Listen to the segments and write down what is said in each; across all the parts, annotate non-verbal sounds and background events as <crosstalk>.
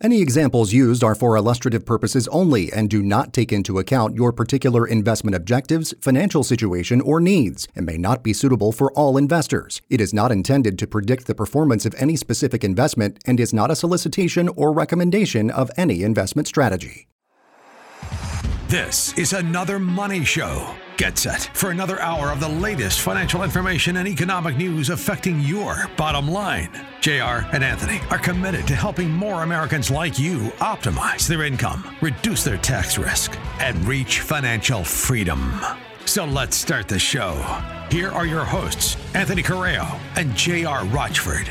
Any examples used are for illustrative purposes only and do not take into account your particular investment objectives, financial situation, or needs, and may not be suitable for all investors. It is not intended to predict the performance of any specific investment and is not a solicitation or recommendation of any investment strategy. This is another money show. Get set for another hour of the latest financial information and economic news affecting your bottom line. JR and Anthony are committed to helping more Americans like you optimize their income, reduce their tax risk, and reach financial freedom. So let's start the show. Here are your hosts, Anthony Correa and JR Rochford.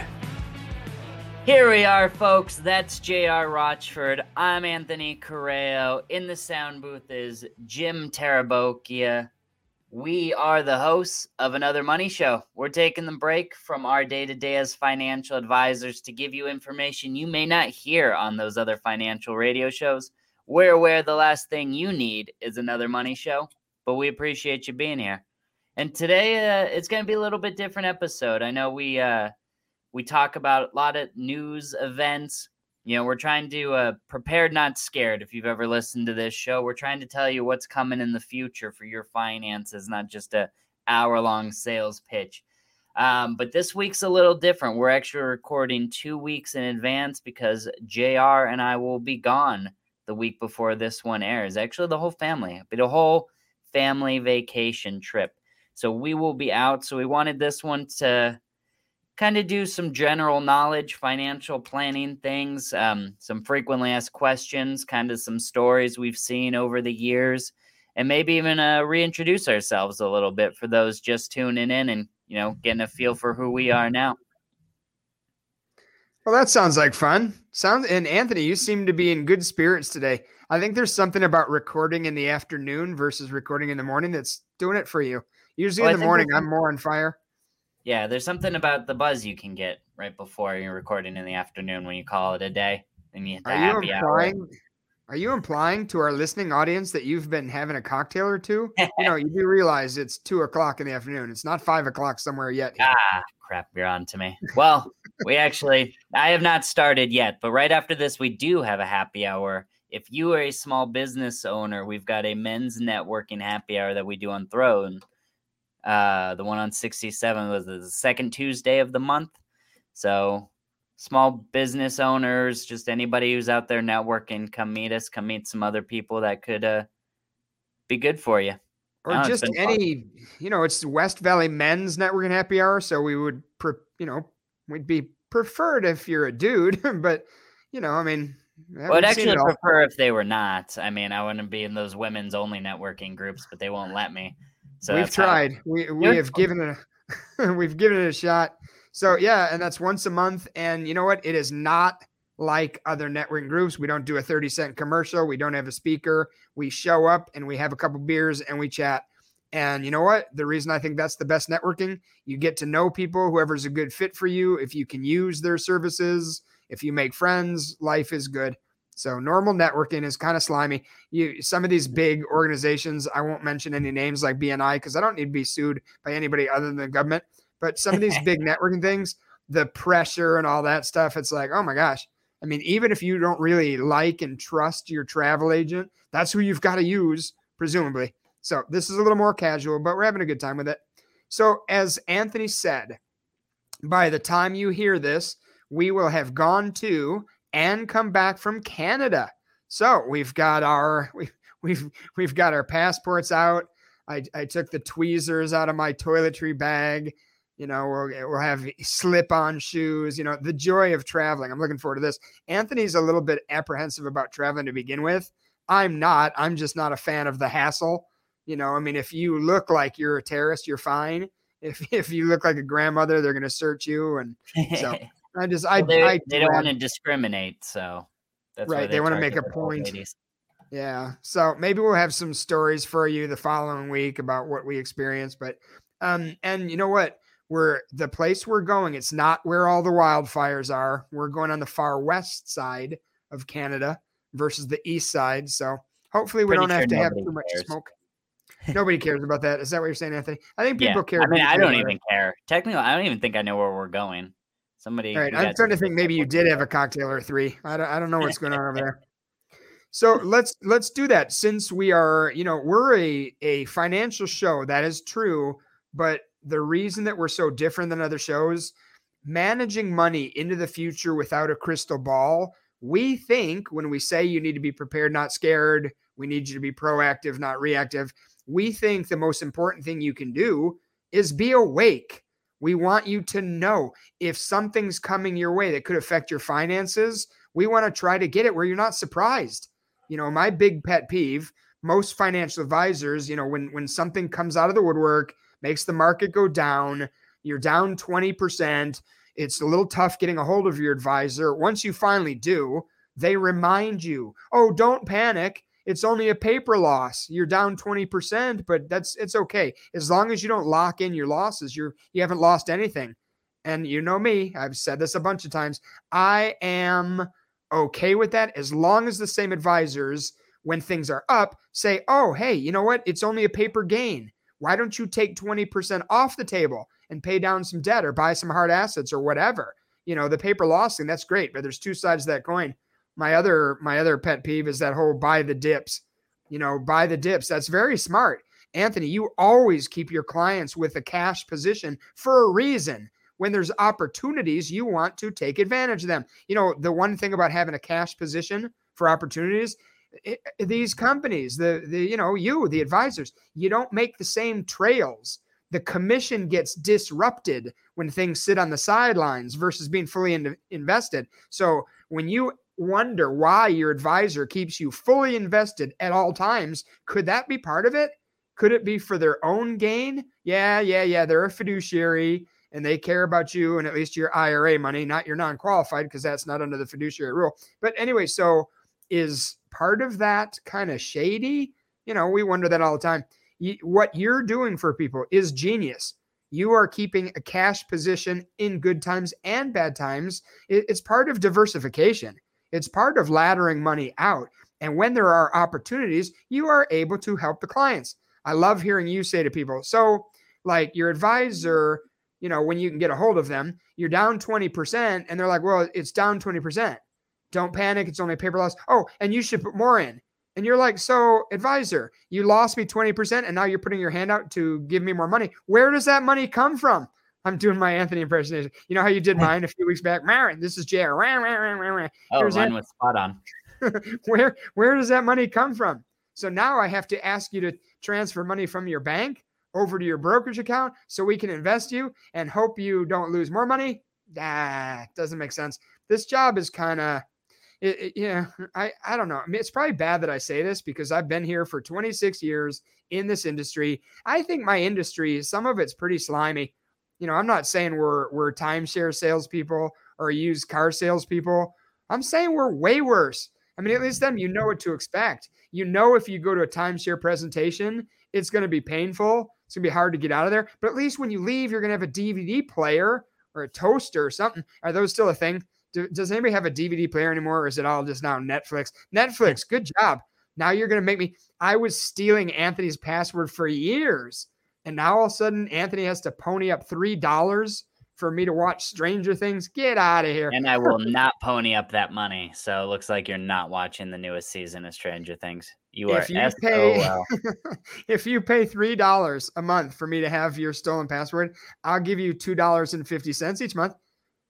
Here we are, folks. That's J.R. Rochford. I'm Anthony Correo. In the sound booth is Jim Tarabokia. We are the hosts of another money show. We're taking the break from our day to day as financial advisors to give you information you may not hear on those other financial radio shows. We're aware the last thing you need is another money show, but we appreciate you being here. And today, uh, it's going to be a little bit different episode. I know we uh, we talk about a lot of news events. You know, we're trying to uh, prepared, not scared. If you've ever listened to this show, we're trying to tell you what's coming in the future for your finances, not just a hour long sales pitch. Um, but this week's a little different. We're actually recording two weeks in advance because JR and I will be gone the week before this one airs. Actually, the whole family, but a whole family vacation trip. So we will be out. So we wanted this one to kind of do some general knowledge, financial planning things, um, some frequently asked questions, kind of some stories we've seen over the years, and maybe even uh, reintroduce ourselves a little bit for those just tuning in and you know getting a feel for who we are now. Well, that sounds like fun. Sounds and Anthony, you seem to be in good spirits today. I think there's something about recording in the afternoon versus recording in the morning that's doing it for you. Usually well, in the morning, I'm more on fire. Yeah, there's something about the buzz you can get right before you're recording in the afternoon when you call it a day and you are you implying, hour. Are you implying to our listening audience that you've been having a cocktail or two? <laughs> you know, you do realize it's two o'clock in the afternoon. It's not five o'clock somewhere yet. Here. Ah, crap, you're on to me. Well, we actually, I have not started yet, but right after this, we do have a happy hour. If you are a small business owner, we've got a men's networking happy hour that we do on Throne uh, the one on 67 was the second Tuesday of the month. So, small business owners, just anybody who's out there networking, come meet us, come meet some other people that could uh, be good for you. Or just any, fun. you know, it's West Valley Men's Networking Happy Hour. So, we would, pre- you know, we'd be preferred if you're a dude, <laughs> but, you know, I mean, I would actually prefer if they were not. I mean, I wouldn't be in those women's only networking groups, but they won't let me. So we've tried. We we have given it a, <laughs> we've given it a shot. So yeah, and that's once a month. And you know what? It is not like other networking groups. We don't do a 30 cent commercial. We don't have a speaker. We show up and we have a couple beers and we chat. And you know what? The reason I think that's the best networking, you get to know people, whoever's a good fit for you. If you can use their services, if you make friends, life is good. So normal networking is kind of slimy. You some of these big organizations, I won't mention any names like BNI because I don't need to be sued by anybody other than the government. But some of these <laughs> big networking things, the pressure and all that stuff, it's like, oh my gosh. I mean, even if you don't really like and trust your travel agent, that's who you've got to use, presumably. So this is a little more casual, but we're having a good time with it. So, as Anthony said, by the time you hear this, we will have gone to and come back from Canada. So we've got our <laughs> we've we've we've got our passports out. I, I took the tweezers out of my toiletry bag. You know, we'll, we'll have slip on shoes, you know, the joy of traveling. I'm looking forward to this. Anthony's a little bit apprehensive about traveling to begin with. I'm not. I'm just not a fan of the hassle. You know, I mean, if you look like you're a terrorist, you're fine. If, <laughs> if you look like a grandmother, they're going to search you. And so <laughs> I just I, they, I they don't want to discriminate, so that's right. They, want to make a point. Yeah. So maybe we'll have some stories for you the following week about what we experienced. But um, and you know what? We're the place we're going. It's not where all the wildfires are. We're going on the far west side of Canada versus the east side. So hopefully we Pretty don't have to have too much cares. smoke. <laughs> Nobody cares about that. Is that what you're saying, Anthony? I think people yeah. care. I mean, I don't even care. Technically, I don't even think I know where we're going. Somebody. All right, I'm trying to think. Maybe you did have a cocktail or three. I don't, I don't know what's going on over there. So let's let's do that since we are, you know, we're a a financial show. That is true, but the reason that we're so different than other shows, managing money into the future without a crystal ball, we think when we say you need to be prepared, not scared, we need you to be proactive, not reactive. We think the most important thing you can do is be awake. We want you to know if something's coming your way that could affect your finances. We want to try to get it where you're not surprised. You know, my big pet peeve, most financial advisors, you know, when when something comes out of the woodwork, makes the market go down, you're down 20%, it's a little tough getting a hold of your advisor. Once you finally do, they remind you, "Oh, don't panic. It's only a paper loss. You're down 20%, but that's it's okay. As long as you don't lock in your losses, you're you haven't lost anything." And you know me, I've said this a bunch of times. I am okay with that as long as the same advisors, when things are up, say, oh, hey, you know what? It's only a paper gain. Why don't you take 20% off the table and pay down some debt or buy some hard assets or whatever? You know, the paper loss thing, that's great, but there's two sides of that coin. My other my other pet peeve is that whole buy the dips. You know, buy the dips. That's very smart. Anthony, you always keep your clients with a cash position for a reason when there's opportunities, you want to take advantage of them. You know, the one thing about having a cash position for opportunities, it, these companies, the the you know, you, the advisors, you don't make the same trails. The commission gets disrupted when things sit on the sidelines versus being fully in, invested. So when you wonder why your advisor keeps you fully invested at all times, could that be part of it? Could it be for their own gain? Yeah, yeah, yeah. They're a fiduciary and they care about you and at least your IRA money, not your non qualified, because that's not under the fiduciary rule. But anyway, so is part of that kind of shady? You know, we wonder that all the time. what you're doing for people is genius. You are keeping a cash position in good times and bad times. it's part of diversification, it's part of laddering money out. And when there are opportunities, you are able to help the clients. I love hearing you say to people, so like your advisor you know, when you can get a hold of them, you're down 20%, and they're like, well, it's down 20%. Don't panic. It's only a paper loss. Oh, and you should put more in. And you're like, so advisor, you lost me 20%, and now you're putting your hand out to give me more money. Where does that money come from? I'm doing my Anthony impersonation. You know how you did mine a few weeks back? This is JR. Oh, mine Anthony. was spot on. <laughs> where where does that money come from? So now I have to ask you to transfer money from your bank over to your brokerage account so we can invest you and hope you don't lose more money. Ah, doesn't make sense. This job is kind of, yeah, I, I don't know. I mean, it's probably bad that I say this because I've been here for 26 years in this industry. I think my industry, some of it's pretty slimy. You know, I'm not saying we're we're timeshare salespeople or used car salespeople. I'm saying we're way worse. I mean, at least then you know what to expect. You know, if you go to a timeshare presentation, it's going to be painful it's gonna be hard to get out of there. But at least when you leave, you're gonna have a DVD player or a toaster or something. Are those still a thing? Do, does anybody have a DVD player anymore, or is it all just now Netflix? Netflix, good job. Now you're gonna make me. I was stealing Anthony's password for years, and now all of a sudden Anthony has to pony up three dollars for me to watch Stranger Things. Get out of here. And I will <laughs> not pony up that money. So it looks like you're not watching the newest season of Stranger Things. You if are you pay <laughs> if you pay three dollars a month for me to have your stolen password, I'll give you two dollars and fifty cents each month.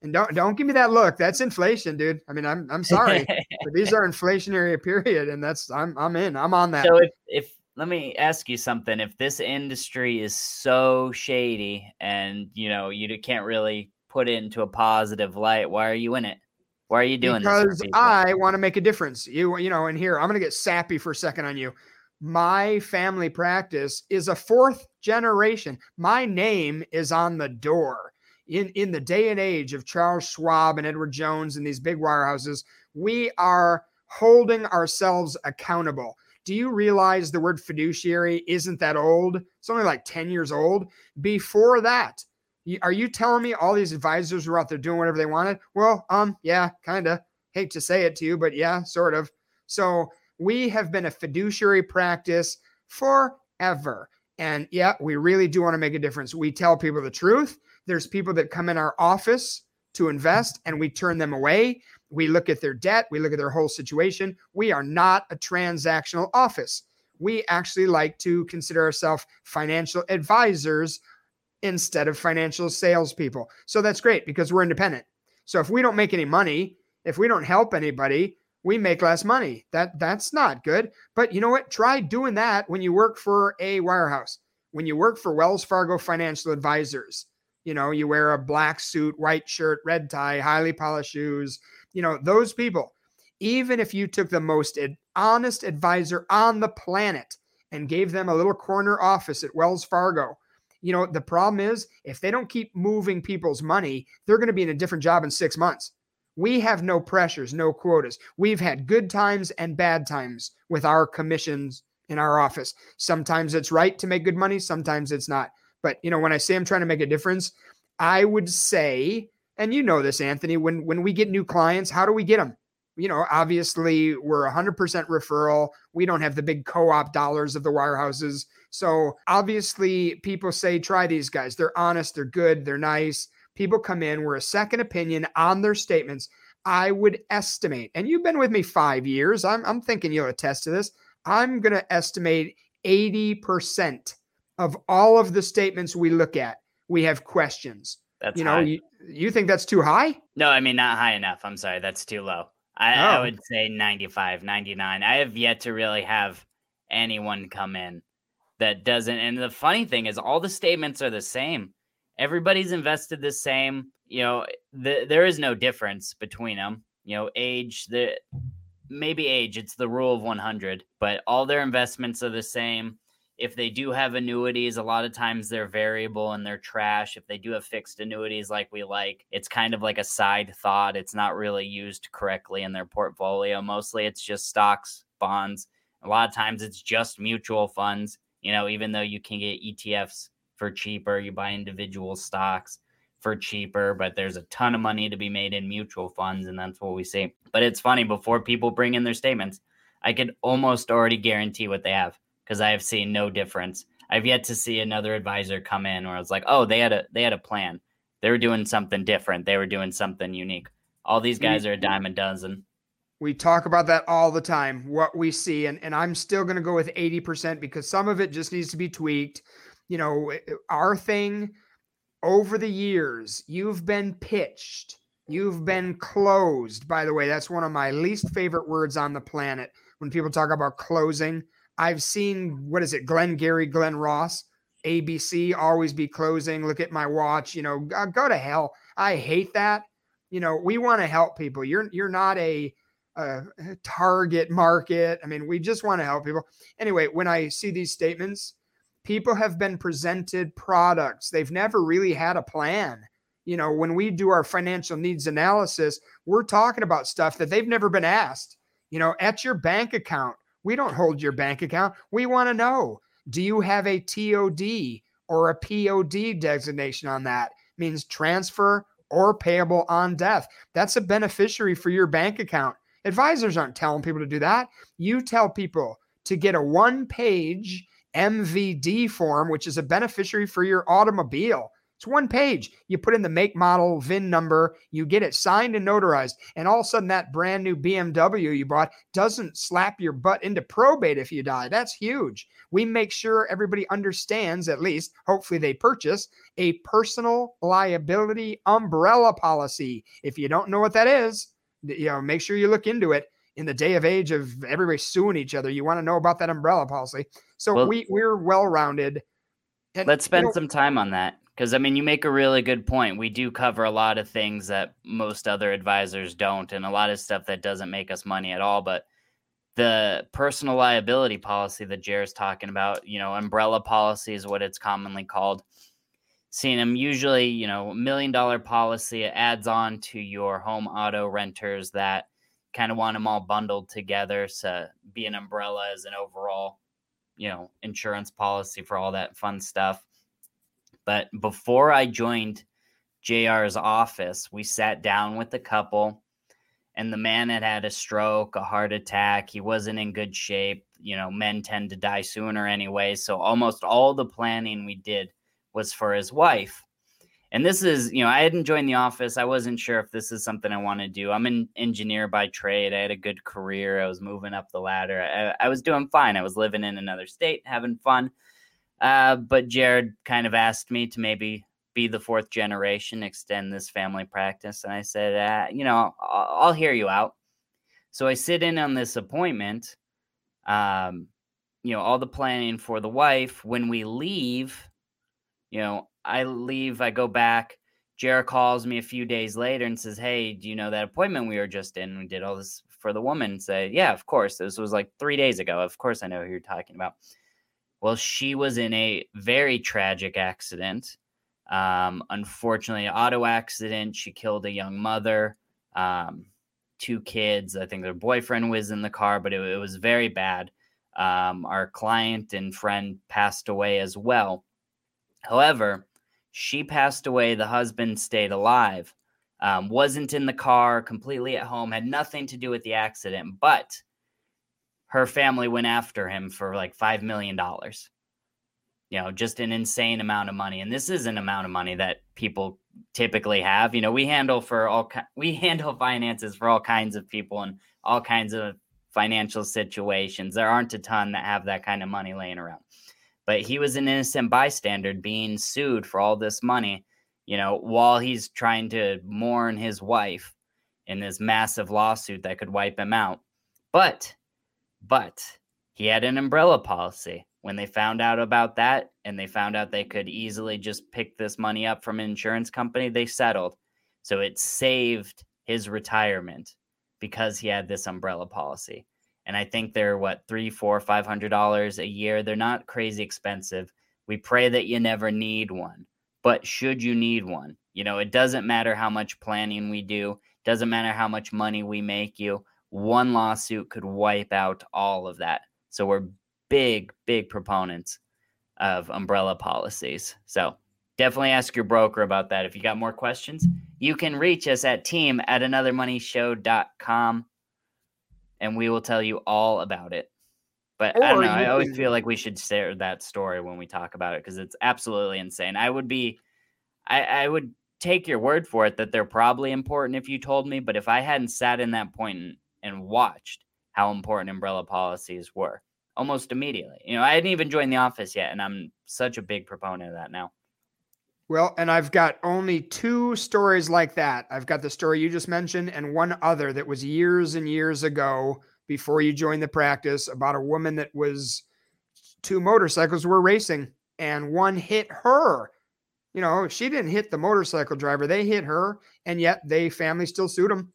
And don't don't give me that look. That's inflation, dude. I mean, I'm I'm sorry, <laughs> but these are inflationary period, and that's I'm I'm in. I'm on that. So if if let me ask you something. If this industry is so shady and you know you can't really put it into a positive light, why are you in it? Why are you doing because this? Because I want to make a difference. You you know, and here I'm going to get sappy for a second on you. My family practice is a fourth generation. My name is on the door. In in the day and age of Charles Schwab and Edward Jones and these big wirehouses, we are holding ourselves accountable do you realize the word fiduciary isn't that old? It's only like 10 years old. Before that, are you telling me all these advisors were out there doing whatever they wanted? Well, um, yeah, kind of. Hate to say it to you, but yeah, sort of. So we have been a fiduciary practice forever. And yeah, we really do want to make a difference. We tell people the truth. There's people that come in our office to invest and we turn them away. We look at their debt, we look at their whole situation. We are not a transactional office. We actually like to consider ourselves financial advisors instead of financial salespeople. So that's great because we're independent. So if we don't make any money, if we don't help anybody, we make less money. That that's not good. But you know what? Try doing that when you work for a wirehouse. When you work for Wells Fargo Financial Advisors, you know, you wear a black suit, white shirt, red tie, highly polished shoes, you know, those people. Even if you took the most honest advisor on the planet and gave them a little corner office at Wells Fargo, you know, the problem is if they don't keep moving people's money, they're going to be in a different job in six months. We have no pressures, no quotas. We've had good times and bad times with our commissions in our office. Sometimes it's right to make good money, sometimes it's not. But you know, when I say I'm trying to make a difference, I would say, and you know this, Anthony, when when we get new clients, how do we get them? You know, obviously we're 100% referral. We don't have the big co-op dollars of the wirehouses. So obviously people say try these guys. They're honest, they're good, they're nice people come in, we're a second opinion on their statements. I would estimate, and you've been with me five years, I'm, I'm thinking you'll attest to this. I'm going to estimate 80% of all of the statements we look at, we have questions. That's you know, you, you, think that's too high? No, I mean, not high enough. I'm sorry. That's too low. I, oh. I would say 95, 99. I have yet to really have anyone come in that doesn't. And the funny thing is, all the statements are the same everybody's invested the same. You know, the, there is no difference between them. You know, age, the maybe age, it's the rule of 100, but all their investments are the same. If they do have annuities, a lot of times they're variable and they're trash. If they do have fixed annuities like we like, it's kind of like a side thought. It's not really used correctly in their portfolio. Mostly it's just stocks, bonds. A lot of times it's just mutual funds, you know, even though you can get ETFs for cheaper. You buy individual stocks for cheaper, but there's a ton of money to be made in mutual funds, and that's what we see. But it's funny, before people bring in their statements, I could almost already guarantee what they have because I have seen no difference. I've yet to see another advisor come in where it's like, oh, they had a they had a plan. They were doing something different. They were doing something unique. All these guys are a dime a dozen. We talk about that all the time, what we see. And, and I'm still going to go with 80% because some of it just needs to be tweaked you know, eh, our thing over the years, you've been pitched, you've been closed. By the way, that's one of my least favorite words on the planet when people talk about closing. I've seen, what is it, Glengarry, Glen Ross, ABC always be closing. Look at my watch, you know, uh, go to hell. I hate that. You know, we want to help people. You're you're not a, a target market. I mean, we just want to help people. Anyway, when I see these statements, people have been presented products. They've never really had a plan. You know, when we do our financial needs analysis, we're talking about stuff that they've never been asked. You know, at your bank account, we don't hold your bank account. We want to know do you have a TOD or a POD designation on that? Means transfer or payable on death. That's a beneficiary for your bank account. Advisors aren't telling people to do that. You tell people to get a one page MVD form, which is a beneficiary for your automobile. It's one page. You put in the make, model, VIN number, you get it signed and notarized. And all of a sudden, that brand new BMW you bought doesn't slap your butt into probate if you die. That's huge. We make sure everybody understands, at least, hopefully, they purchase a personal liability umbrella policy. If you don't know what that is, you know, make sure you look into it in the day of age of everybody suing each other. You want to know about that umbrella policy. So well, we we're well rounded. Let's spend you know, some time on that because I mean you make a really good point. We do cover a lot of things that most other advisors don't, and a lot of stuff that doesn't make us money at all. But the personal liability policy that JR's talking about, you know, umbrella policy is what it's commonly called. Seeing them usually, you know, million dollar policy it adds on to your home auto renters that kind of want them all bundled together to be an umbrella as an overall you know, insurance policy for all that fun stuff. But before I joined JR's office, we sat down with the couple, and the man had had a stroke, a heart attack. He wasn't in good shape. You know, men tend to die sooner anyway. So almost all the planning we did was for his wife. and this is, you know, I hadn't joined the office. I wasn't sure if this is something I want to do. I'm an engineer by trade. I had a good career. I was moving up the ladder. I, I was doing fine. I was living in another state, having fun. Uh, but JR kind of asked me to maybe be the fourth generation, extend this family practice. And I said, uh, you know, I'll, I'll, hear you out. So I sit in on this appointment, um, you know, all the planning for the wife. When we leave, you know, I leave, I go back. JR calls me a few days later and says, Hey, do you know that appointment we were just in? We did all this for the woman. Say, Yeah, of course. This was like three days ago. Of course, I know who you're talking about. Well, she was in a very tragic accident. Um, unfortunately, auto accident. She killed a young mother, um, two kids. I think their boyfriend was in the car, but it, it was very bad. Um, our client and friend passed away as well. However, she passed away. The husband stayed alive. Um, wasn't in the car, completely at home, had nothing to do with the accident, but her family went after him for like $5 million. You know, just an insane amount of money. And this is an amount of money that people typically have. You know, we handle for all, <laughs> we handle finances for all kinds of people and all kinds of financial situations. There aren't a ton that have that kind of money laying around but he was an innocent bystander being sued for all this money, you know, while he's trying to mourn his wife in this massive lawsuit that could wipe him out. But, but he had an umbrella policy. When they found out about that and they found out they could easily just pick this money up from an insurance company, they settled. So it saved his retirement because he had this umbrella policy and I think they're what three, four, five hundred dollars a year. They're not crazy expensive. We pray that you never need one, but should you need one, you know, it doesn't matter how much planning we do, doesn't matter how much money we make you. One lawsuit could wipe out all of that. So we're big, big proponents of umbrella policies. So definitely ask your broker about that. If you got more questions, you can reach us at team at anothermoneyshow.com and we will tell you all about it. But or I don't know. I always feel like we should share that story when we talk about it because it's absolutely insane. I would be, I, I would take your word for it that they're probably important if you told me. But if I hadn't sat in that point and, and watched how important umbrella policies were almost immediately, you know, I hadn't even joined the office yet, and I'm such a big proponent of that now. Well, and I've got only two stories like that. I've got the story you just mentioned and one other that was years and years ago before you joined the practice about a woman that was two motorcycles were racing and one hit her. You know, she didn't hit the motorcycle driver, they hit her, and yet they family still sued him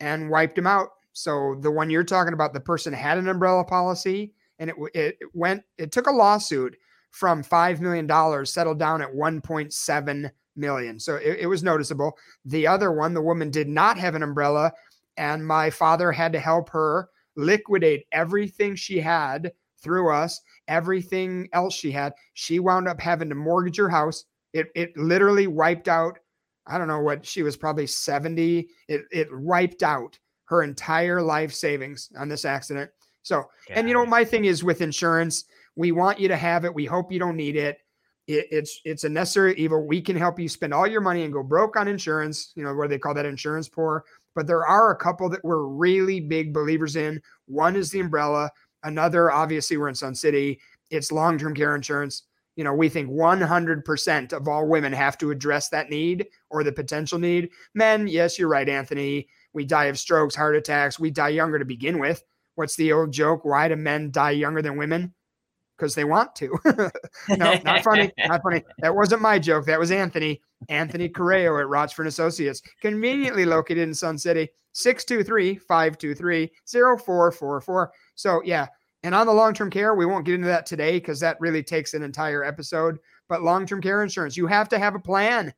and wiped him out. So the one you're talking about, the person had an umbrella policy and it, it went, it took a lawsuit from $5 million settled down at 1.7 million. So it, it, was noticeable. The other one, the woman did not have an umbrella, and my father had to help her liquidate everything she had through us, everything else she had. She wound up having to mortgage her house. It it literally wiped out. I don't know what she was probably 70. It it wiped out her entire life savings on this accident. So, and you know, my thing is with insurance, we want you to have it. We hope you don't need it. it. It's it's a necessary evil. We can help you spend all your money and go broke on insurance. You know where they call that insurance poor. But there are a couple that we're really big believers in. One is the umbrella. Another, obviously, we're in Sun City. It's long term care insurance. You know, we think 100% of all women have to address that need or the potential need. Men, yes, you're right, Anthony. We die of strokes, heart attacks. We die younger to begin with. What's the old joke? Why do men die younger than women? because they want to. <laughs> no, not funny. Not funny. That wasn't my joke. That was Anthony. Anthony Correo at Rochford Associates, conveniently located in Sun City, 623-523-0444. So yeah. And on the long-term care, we won't get into that today because that really takes an entire episode. But long-term care insurance, you have to have a plan.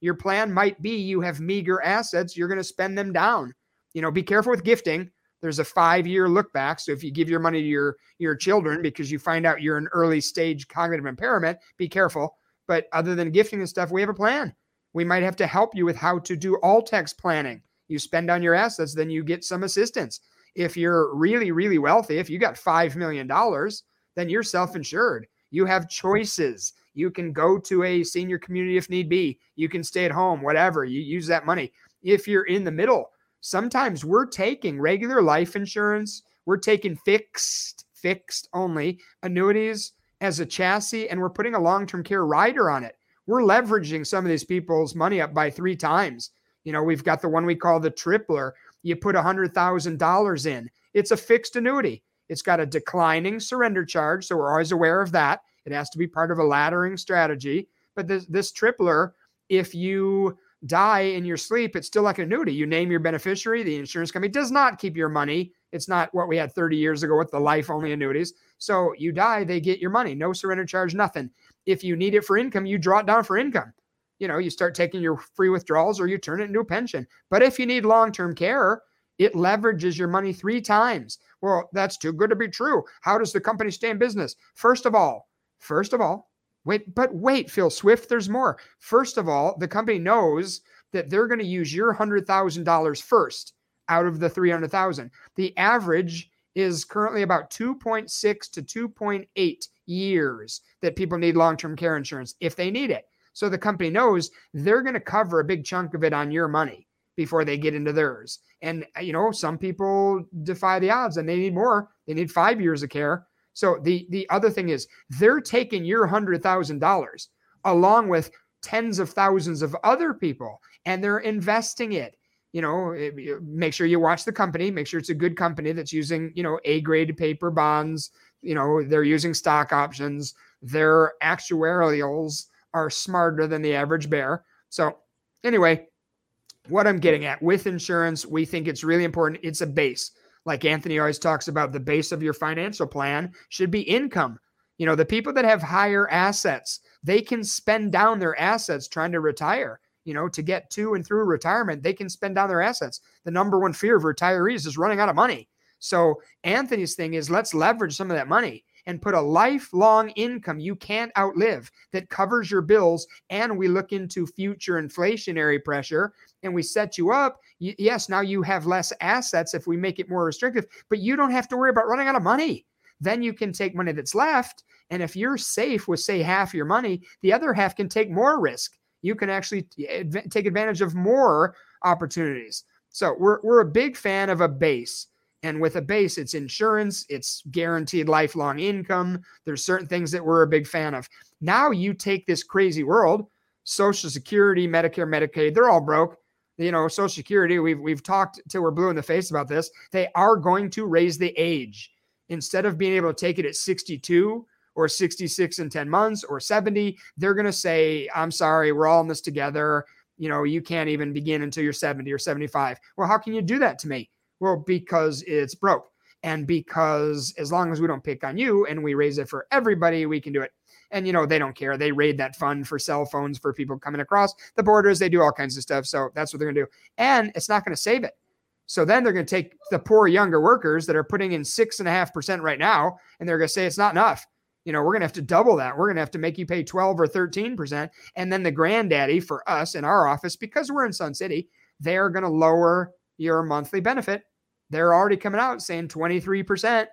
Your plan might be you have meager assets, you're going to spend them down. You know, be careful with gifting there's a five year look back. So if you give your money to your your children because you find out you're an early stage cognitive impairment, be careful. But other than gifting and stuff, we have a plan. We might have to help you with how to do all tax planning. You spend on your assets, then you get some assistance. If you're really, really wealthy, if you got $5 million, then you're self insured. You have choices. You can go to a senior community if need be. You can stay at home, whatever. You use that money. If you're in the middle, sometimes we're taking regular life insurance, we're taking fixed, fixed only annuities as a chassis, and we're putting a long term care rider on it. We're leveraging some of these people's money up by three times. You know, we've got the one we call the tripler. You put $100,000 in, it's a fixed annuity. It's got a declining surrender charge. So we're always aware of that. It has to be part of a laddering strategy. But this, this tripler, if you die in your sleep, it's still like an annuity. You name your beneficiary, the insurance company does not keep your money. It's not what we had 30 years ago with the life only annuities. So you die, they get your money, no surrender charge, nothing. If you need it for income, you draw it down for income. You know, you start taking your free withdrawals or you turn it into a pension. But if you need long term care, it leverages your money three times. Well, that's too good to be true. How does the company stay in business? First of all, first of all, wait, but wait, Phil Swift, there's more. First of all, the company knows that they're going to use your $100,000 first out of the 300,000. The average is currently about 2.6 to 2.8 years that people need long-term care insurance if they need it. So the company knows they're going to cover a big chunk of it on your money before they get into theirs. And you know, some people defy the odds and they need more. They need 5 years of care. So the the other thing is they're taking your $100,000 along with tens of thousands of other people and they're investing it. You know eh, eh, make sure you watch the company make sure it's a good company that's using you know a grade paper bonds. You know they're using stock options. Their actuarials are smarter than the average bear. So anyway what i'm getting at with insurance we think it's really important. It's a base like anthony always talks about the base of your financial plan should be income you know the people that have higher assets they can spend down their assets trying to retire you know, to get to and through retirement, they can spend down their assets. The number one fear of retirees is running out of money. So Anthony's thing is let's leverage some of that money and put a lifelong income you can't outlive that covers your bills. And we look into future inflationary pressure and we set you up. yes, now you have less assets if we make it more restrictive, but you don't have to worry about running out of money. Then you can take money that's left. And if you're safe with, say, half your money, the other half can take more risk you can actually eh, take advantage of more opportunities. So we're, we're a big fan of a base. And with a base, it's insurance, it's guaranteed lifelong income. There's certain things that we're a big fan of. Now you take this crazy world, Social Security, Medicare, Medicaid, they're all broke. You know, Social Security, we've we've talked till we're blue in the face about this. They are going to raise the age. Instead of being able to take it at 62, or 66 in 10 months or 70, they're going to say, I'm sorry, we're all in this together. You know, you can't even begin until you're 70 or 75. Well, how can you do that to me? Well, because it's broke. And because as long as we don't pick on you and we raise it for everybody, we can do it. And, you know, they don't care. They raid that fund for cell phones for people coming across the borders. They do all kinds of stuff. So that's what they're going to do. And it's not going to save it. So then they're going to take the poor younger workers that are putting in six and a half percent right now, and they're going to say it's not enough you know, we're going to have to double that. We're going to have to make you pay 12 or 13%. And then the granddaddy for us in our office, because we're in Sun City, they're going to lower your monthly benefit. They're already coming out saying 23%.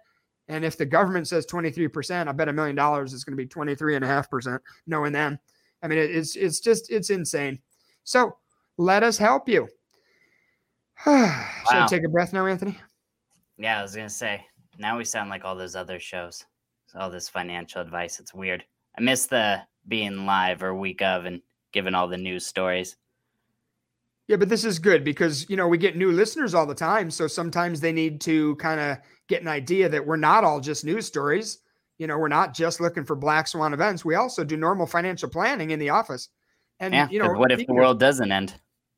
And if the government says 23%, I bet a million dollars is going to be 23.5%, knowing them. I mean, it's, it's just, it's insane. So let us help you. <sighs> Should wow. I take a breath now, Anthony? Yeah, I was going to say, now we sound like all those other shows all this financial advice. It's weird. I miss the being live or week of and giving all the news stories. Yeah, but this is good because you know we get new listeners all the time, so sometimes they need to kind of get an idea that we're not all just news stories. You know, we're not just looking for black swan events. We also do normal financial planning in the office. And yeah, you know, what if the world doesn't end?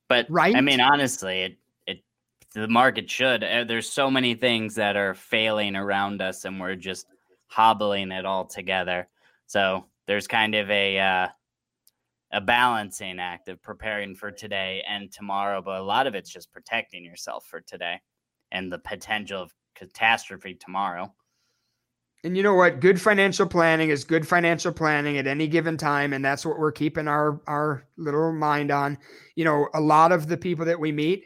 But right? I mean, honestly, it it the market should. Uh, there's so many things that are failing around us, and we're just hobbling it all together. So there's kind of a uh, a balancing act of preparing for today and tomorrow, but a lot of it's just protecting yourself for today and the potential of catastrophe tomorrow. And you know what? Good financial planning is good financial planning at any given time, and that's what we're keeping our our little mind on. You know, a lot of the people that we meet,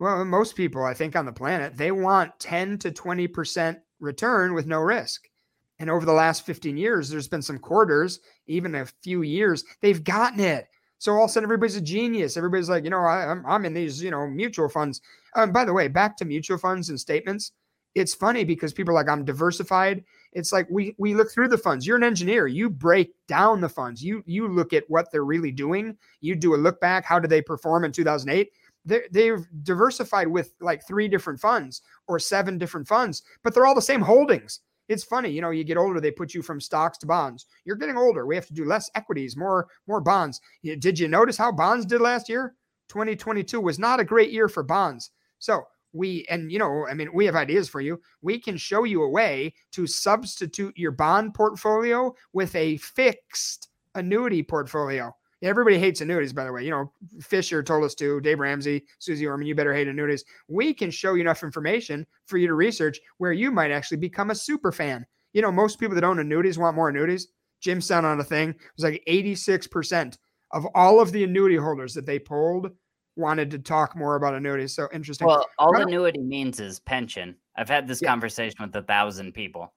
well, most people I think on the planet, they want 10 to 20% return with no risk. And over the last 15 years, there's been some quarters, even a few years, they've gotten it. So all of a sudden, everybody's a genius. Everybody's like, you know, I, am I'm, I'm in these, you know, mutual funds. Um, by the way, back to mutual funds and statements. It's funny because people are like, I'm diversified. It's like we we look through the funds. You're an engineer. You break down the funds. You you look at what they're really doing. You do a look back. How did they perform in 2008? They're, they've diversified with like three different funds or seven different funds, but they're all the same holdings it's funny, you know, you get older, they put you from stocks to bonds. You're getting older. We have to do less equities, more more bonds. Did you notice how bonds did last year? 2022 was not a great year for bonds. So we and you know, I mean, we have ideas for you. We can show you a way to substitute your bond portfolio with a fixed annuity portfolio. Everybody hates annuities, by the way. You know, Fisher told us to, Dave Ramsey, Susie Orman, you better hate annuities. We can show you enough information for you to research where you might actually become a super fan. You know, most people that own annuities want more annuities. Jim sound on a thing. It was like 86% of all of the annuity holders that they polled wanted to talk more about annuities. So interesting. Well, all annuity means is pension. I've had this yeah. conversation with a thousand people.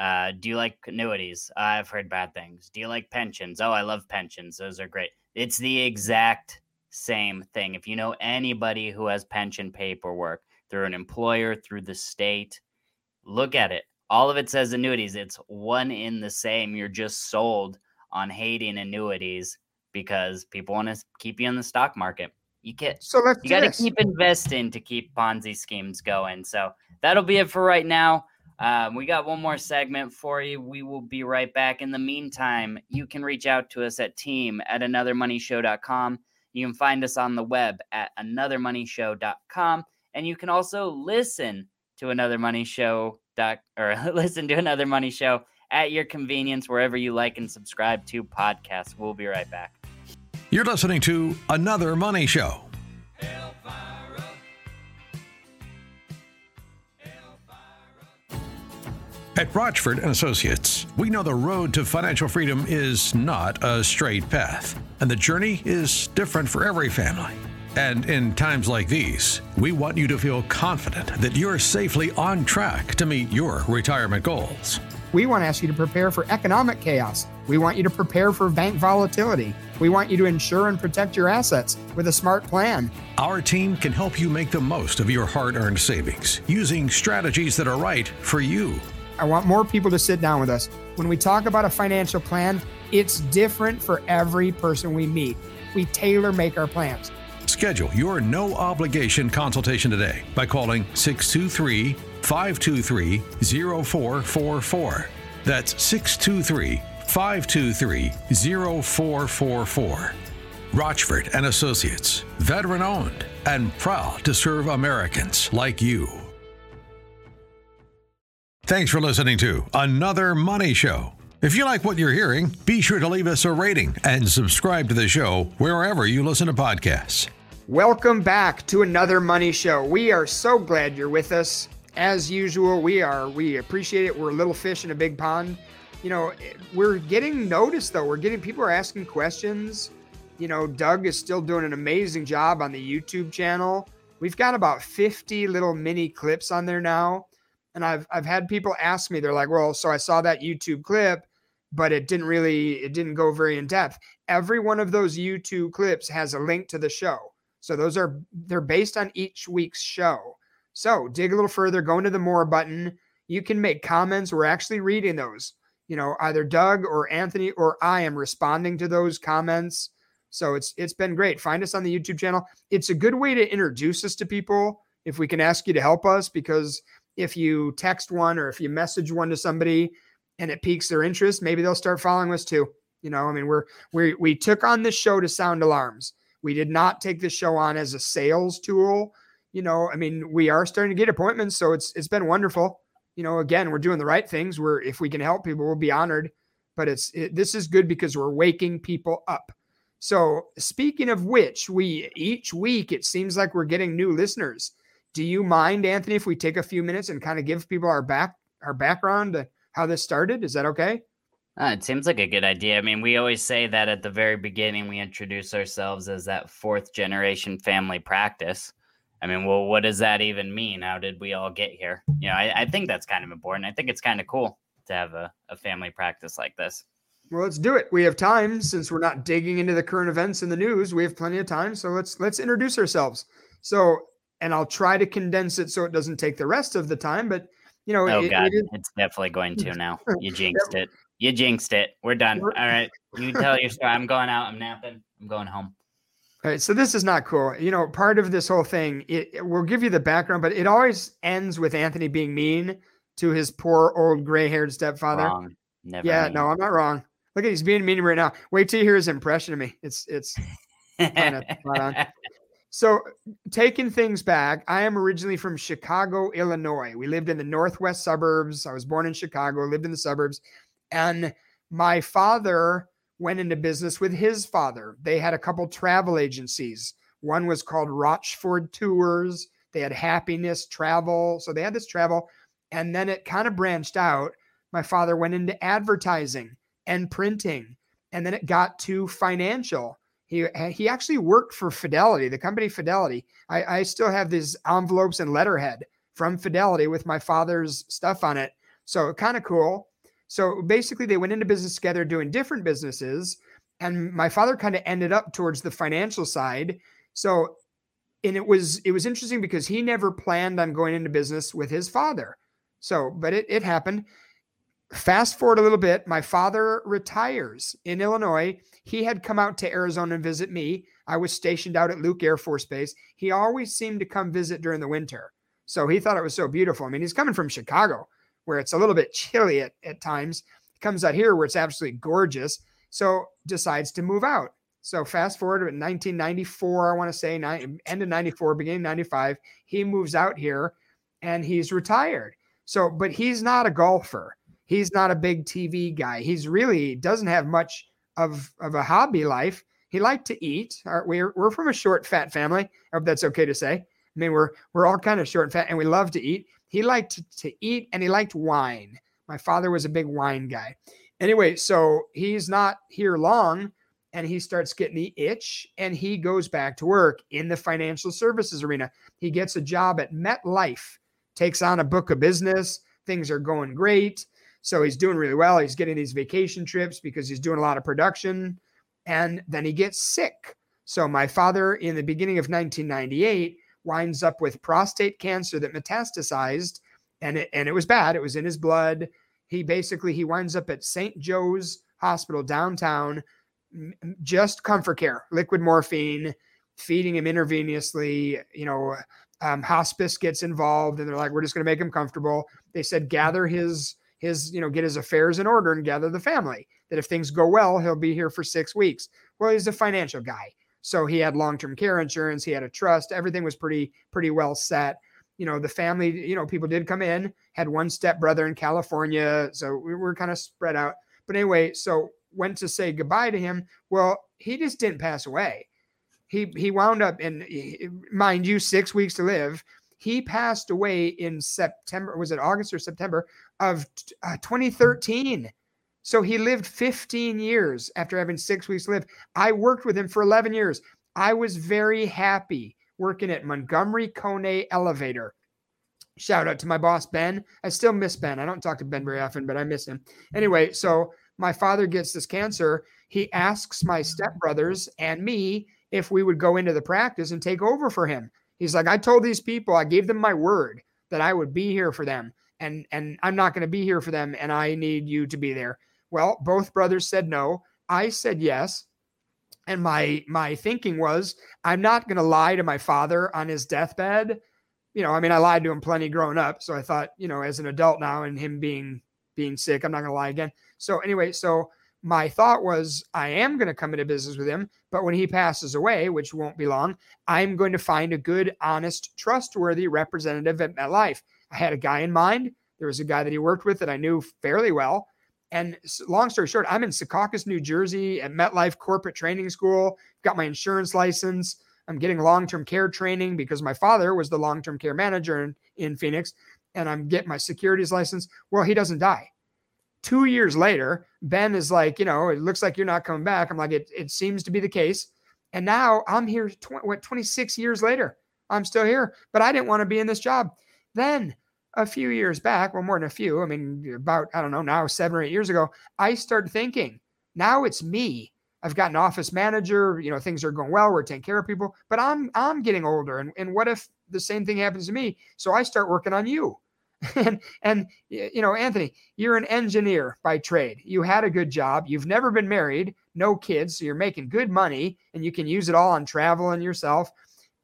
Uh, do you like annuities? I've heard bad things. Do you like pensions? Oh, I love pensions. Those are great. It's the exact same thing. If you know anybody who has pension paperwork through an employer, through the state, look at it. All of it says annuities. It's one in the same. You're just sold on hating annuities because people want to keep you in the stock market. You get so let's you got to keep investing to keep Ponzi schemes going. So that'll be it for right now. Um, we got one more segment for you. We will be right back. In the meantime, you can reach out to us at team at anothermoneyshow.com. You can find us on the web at anothermoneyshow.com. And you can also listen to another money show or <laughs> listen to another money show at your convenience wherever you like and subscribe to podcasts. We'll be right back. You're listening to Another Money Show. At Rochford and Associates, we know the road to financial freedom is not a straight path, and the journey is different for every family. And in times like these, we want you to feel confident that you're safely on track to meet your retirement goals. We want to ask you to prepare for economic chaos. We want you to prepare for bank volatility. We want you to insure and protect your assets with a smart plan. Our team can help you make the most of your hard earned savings using strategies that are right for you. I want more people to sit down with us. When we talk about a financial plan, it's different for every person we meet. We tailor make our plans. Schedule your no obligation consultation today by calling 623 523 0444. That's 623 523 0444. Rochford and Associates, veteran owned and proud to serve Americans like you. Thanks for listening to Another Money Show. If you like what you're hearing, be sure to leave us a rating and subscribe to the show wherever you listen to podcasts. Welcome back to another Money Show. We are so glad you're with us. As usual, we are. We appreciate it. We're a little fish in a big pond. You know, we're getting noticed though. We're getting people are asking questions. You know, Doug is still doing an amazing job on the YouTube channel. We've got about 50 little mini clips on there now and I've I've had people ask me, they're like, well, so I saw that YouTube clip, but it didn't really it didn't go very in depth. Every one of those YouTube clips has a link to the show. So those are they're based on each week's show. So dig a little further, go into the more button. You can make comments. We're actually reading those. You know, either Doug or Anthony or I am responding to those comments. So it's it's been great. Find us on the YouTube channel. It's a good way to introduce us to people if we can ask you to help us because if you text one or if you message one to somebody and it piques their interest, maybe they'll start following us too. You know, I mean, we're we we took on this show to sound alarms. We did not take this show on as a sales tool. You know, I mean, we are starting to get appointments, so it's it's been wonderful. You know, again, we're doing the right things. We're if we can help people, we'll be honored. But it's it, this is good because we're waking people up. So, speaking of which, we each week it seems like we're getting new listeners. Do you mind, Anthony, if we take a few minutes and kind of give people our back our background to how this started? Is that okay? Uh, it seems like a good idea. I mean, we always say that at the very beginning, we introduce ourselves as that fourth generation family practice. I mean, well, what does that even mean? How did we all get here? You know, I, I think that's kind of important. I think it's kind of cool to have a, a family practice like this. Well, let's do it. We have time since we're not digging into the current events in the news. We have plenty of time, so let's let's introduce ourselves. So, and I'll try to condense it so it doesn't take the rest of the time. But you know, oh it, god, it is, it's definitely going to now. <laughs> You jinxed it. You jinxed it. We're done. All right, you tell your <laughs> story. I'm going out. I'm napping. I'm going home. All right, so this is not cool. You know, part of this whole thing, it, will give you the background, but it always ends with Anthony being mean to his poor old gray-haired stepfather. Wrong. Never. yeah, mean. no, I'm not wrong. Look at he's being mean right now. Wait till you hear his impression of me. It's it's <laughs> kinda spot on. So, taking things back, I am originally from Chicago, Illinois. We lived in the northwest suburbs. I was born in Chicago, lived in the suburbs. And my father went into business with his father. They had a couple travel agencies. One was called Rochford Tours. They had Happiness Travel. So they had this travel. And then it kind of branched out. My father went into advertising and printing. And then it got to financial. He, eh, he actually worked for Fidelity, the company Fidelity. I, I still have these envelopes and letterhead from Fidelity with my father's stuff on it. So kind of cool. So basically, they went into business together doing different businesses. And my father kind of ended up towards the financial side. So, and it was it was interesting because he never planned on going into business with his father. So, but it, it happened. Fast forward a little bit, my father retires in Illinois. He had come out to Arizona and visit me. I was stationed out at Luke Air Force Base. He always seemed to come visit during the winter. So he thought it was so beautiful. I mean, he's coming from Chicago, where it's a little bit chilly at, at times. He comes out here where it's absolutely gorgeous. So decides to move out. So fast forward to 1994, I want to say end of 94, beginning 95, he moves out here and he's retired. So, but he's not a golfer. He's not a big TV guy. He's really doesn't have much of, of a hobby life. He liked to eat. Uh, we're, we're from a short, fat family. I hope that's okay to say. I mean, we're we're all kind of short and fat, and we love to eat. He liked to, to eat, and he liked wine. My father was a big wine guy. Anyway, so he's not here long, and he starts getting the itch, and he goes back to work in the financial services arena. He gets a job at MetLife, takes on a book of business. Things are going great. So he's doing really well. He's getting these vacation trips because he's doing a lot of production. And then he gets sick. So my father, in the beginning of 1998, winds up with prostate cancer that metastasized, and it and it was bad. It was in his blood. He basically he winds up at St. Joe's Hospital downtown, just comfort care, liquid morphine, feeding him intravenously. You know, um, hospice gets involved, and they're like, "We're just going to make him comfortable." They said, "Gather his his you know get his affairs in order and gather the family. That if things go well, he'll be here for six weeks." Well, he's a financial guy. So he had long-term care insurance, he had a trust, everything was pretty pretty well set. You know, the family, you know, people did come in, had one stepbrother in California, so we were kind of spread out. But anyway, so went to say goodbye to him. Well, he just didn't pass away. He he wound up in mind you 6 weeks to live. He passed away in September, was it August or September of uh, 2013. So he lived 15 years after having six weeks to live. I worked with him for 11 years. I was very happy working at Montgomery Kone Elevator. Shout out to my boss, Ben. I still miss Ben. I don't talk to Ben very often, but I miss him. Anyway, so my father gets this cancer. He asks my stepbrothers and me if we would go into the practice and take over for him. He's like, I told these people, I gave them my word that I would be here for them. And, and I'm not going to be here for them. And I need you to be there. Well, both brothers said no. I said yes. And my my thinking was I'm not going to lie to my father on his deathbed. You know, I mean I lied to him plenty growing up, so I thought, you know, as an adult now and him being being sick, I'm not going to lie again. So anyway, so my thought was I am going to come into business with him, but when he passes away, which won't be long, I'm going to find a good, honest, trustworthy representative at MetLife. I had a guy in mind. There was a guy that he worked with that I knew fairly well. And long story short, I'm in Secaucus, New Jersey at MetLife Corporate Training School. Got my insurance license. I'm getting long term care training because my father was the long term care manager in, in Phoenix. And I'm getting my securities license. Well, he doesn't die. Two years later, Ben is like, you know, it looks like you're not coming back. I'm like, it, it seems to be the case. And now I'm here, tw- what, 26 years later. I'm still here, but I didn't want to be in this job. Then a few years back, well, more than a few, I mean, about, I don't know, now seven or eight years ago, I started thinking, now it's me. I've got an office manager, you know, things are going well, we're taking care of people, but I'm I'm getting older. And, and what if the same thing happens to me? So I start working on you. <laughs> and and you know, Anthony, you're an engineer by trade. You had a good job. You've never been married, no kids, so you're making good money and you can use it all on travel and yourself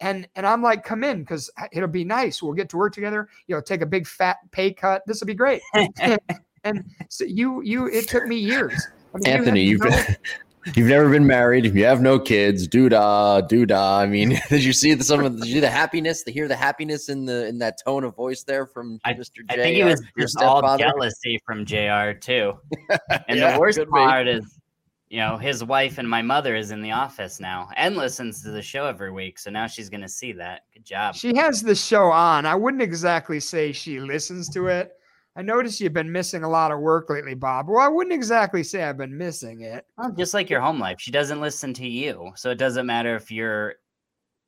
and and I'm like, come in because uh, it'll be nice. We'll get to work together. You know, take a big fat pay cut. This will be great. <laughs> and, and, so you you it took me years. I mean, Anthony, you have <laughs> you've never been married. You have no kids. Doo da, doo da. I mean, <laughs> did you see the, some of the, did you the happiness? To hear the happiness in the in that tone of voice there from I, Mr. J. I think it was just all jealousy from JR. too. <laughs> And yeah, the worst part be. is you know, his wife and my mother is in the office now and listens to the show every week. So now she's going to see that. Good job. She has the show on. I wouldn't exactly say she listens to it. I noticed you've been missing a lot of work lately, Bob. Well, I wouldn't exactly say I've been missing it. Well, just like your home life, she doesn't listen to you. So it doesn't matter if you're,